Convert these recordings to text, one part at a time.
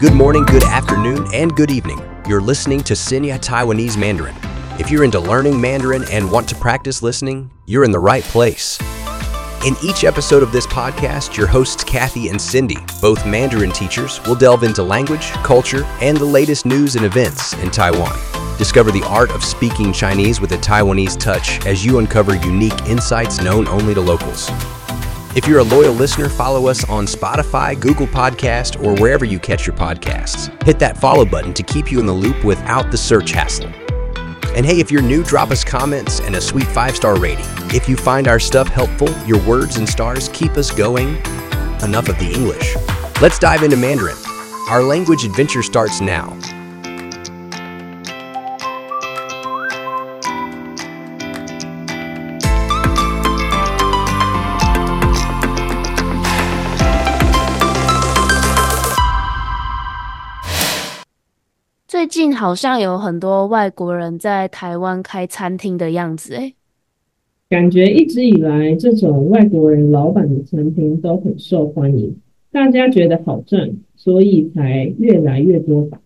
Good morning, good afternoon, and good evening. You're listening to Sinya Taiwanese Mandarin. If you're into learning Mandarin and want to practice listening, you're in the right place. In each episode of this podcast, your hosts Kathy and Cindy, both Mandarin teachers, will delve into language, culture, and the latest news and events in Taiwan. Discover the art of speaking Chinese with a Taiwanese touch as you uncover unique insights known only to locals. If you're a loyal listener, follow us on Spotify, Google Podcast, or wherever you catch your podcasts. Hit that follow button to keep you in the loop without the search hassle. And hey, if you're new, drop us comments and a sweet five star rating. If you find our stuff helpful, your words and stars keep us going. Enough of the English. Let's dive into Mandarin. Our language adventure starts now. 最近好像有很多外国人在台湾开餐厅的样子，诶。感觉一直以来这种外国人老板的餐厅都很受欢迎，大家觉得好赚，所以才越来越多吧。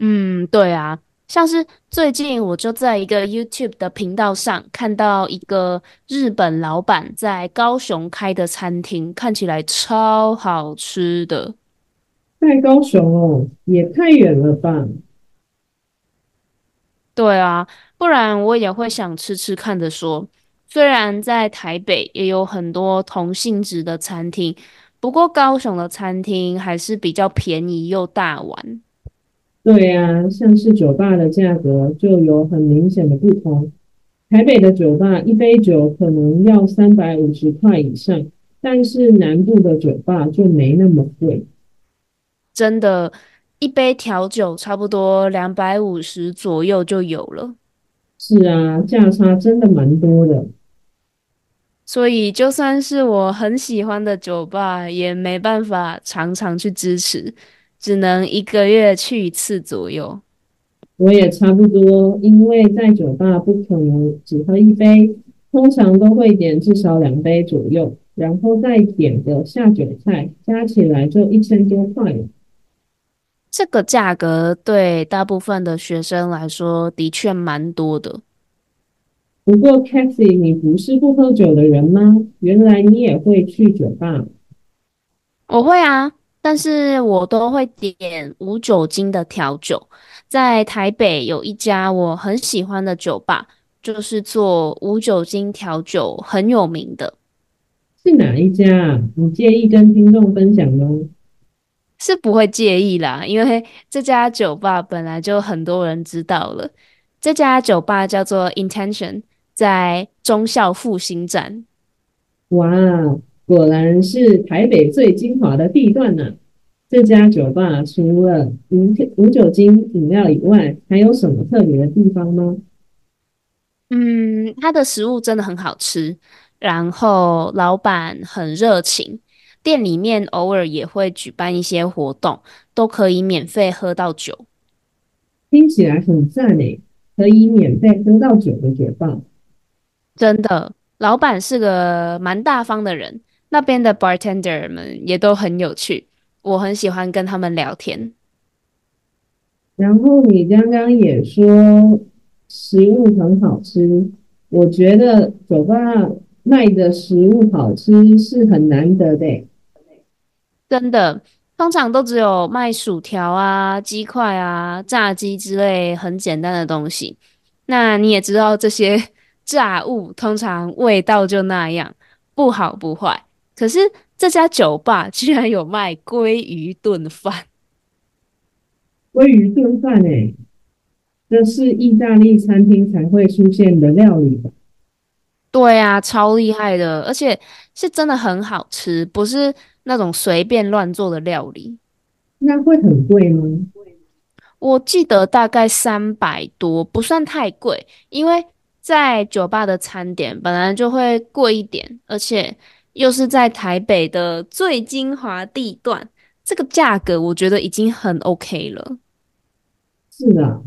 嗯，对啊，像是最近我就在一个 YouTube 的频道上看到一个日本老板在高雄开的餐厅，看起来超好吃的。在高雄哦，也太远了吧？对啊，不然我也会想吃吃看的。说，虽然在台北也有很多同性质的餐厅，不过高雄的餐厅还是比较便宜又大碗。对啊，像是酒吧的价格就有很明显的不同。台北的酒吧一杯酒可能要三百五十块以上，但是南部的酒吧就没那么贵。真的，一杯调酒差不多两百五十左右就有了。是啊，价差真的蛮多的。所以，就算是我很喜欢的酒吧，也没办法常常去支持，只能一个月去一次左右。我也差不多，因为在酒吧不可能只喝一杯，通常都会点至少两杯左右，然后再点个下酒菜，加起来就一千多块了。这个价格对大部分的学生来说的确蛮多的。不过 c a t h y 你不是不喝酒的人吗？原来你也会去酒吧。我会啊，但是我都会点无酒精的调酒。在台北有一家我很喜欢的酒吧，就是做无酒精调酒很有名的。是哪一家？你介意跟听众分享吗？是不会介意啦，因为这家酒吧本来就很多人知道了。这家酒吧叫做 Intention，在忠孝复兴站。哇，果然是台北最精华的地段呢！这家酒吧除了无无酒精饮料以外，还有什么特别的地方吗？嗯，它的食物真的很好吃，然后老板很热情。店里面偶尔也会举办一些活动，都可以免费喝到酒。听起来很赞诶，可以免费喝到酒的解放。真的，老板是个蛮大方的人，那边的 bartender 们也都很有趣，我很喜欢跟他们聊天。然后你刚刚也说食物很好吃，我觉得酒吧卖的食物好吃是很难得的。真的，通常都只有卖薯条啊、鸡块啊、炸鸡之类很简单的东西。那你也知道，这些 炸物通常味道就那样，不好不坏。可是这家酒吧居然有卖鲑鱼炖饭，鲑鱼炖饭哎，这是意大利餐厅才会出现的料理吧？对啊，超厉害的，而且是真的很好吃，不是。那种随便乱做的料理，那会很贵吗？我记得大概三百多，不算太贵。因为在酒吧的餐点本来就会贵一点，而且又是在台北的最精华地段，这个价格我觉得已经很 OK 了。是的，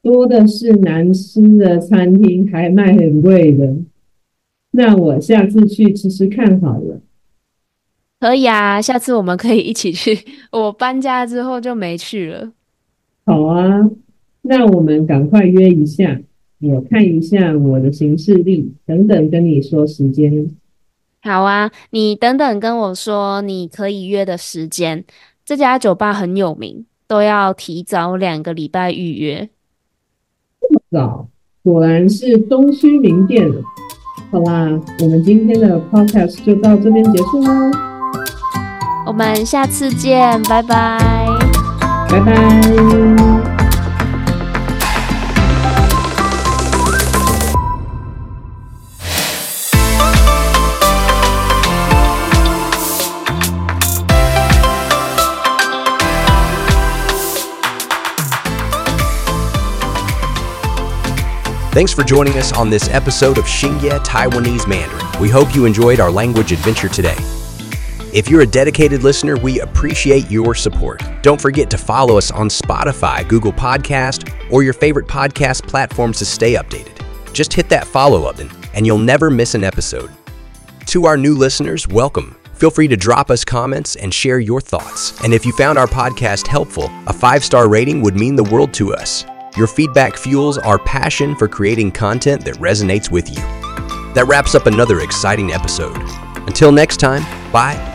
多的是难吃的餐厅还卖很贵的，那我下次去吃吃看好了。可以啊，下次我们可以一起去。我搬家之后就没去了。好啊，那我们赶快约一下，我看一下我的行事历，等等跟你说时间。好啊，你等等跟我说你可以约的时间。这家酒吧很有名，都要提早两个礼拜预约。这么早，果然是东区名店。好啦，我们今天的 podcast 就到这边结束喽。我们下次见，拜拜，拜拜。Thanks for joining us on this episode of Xingye Taiwanese Mandarin. We hope you enjoyed our language adventure today. If you're a dedicated listener, we appreciate your support. Don't forget to follow us on Spotify, Google Podcast, or your favorite podcast platforms to stay updated. Just hit that follow button and you'll never miss an episode. To our new listeners, welcome. Feel free to drop us comments and share your thoughts. And if you found our podcast helpful, a five star rating would mean the world to us. Your feedback fuels our passion for creating content that resonates with you. That wraps up another exciting episode. Until next time, bye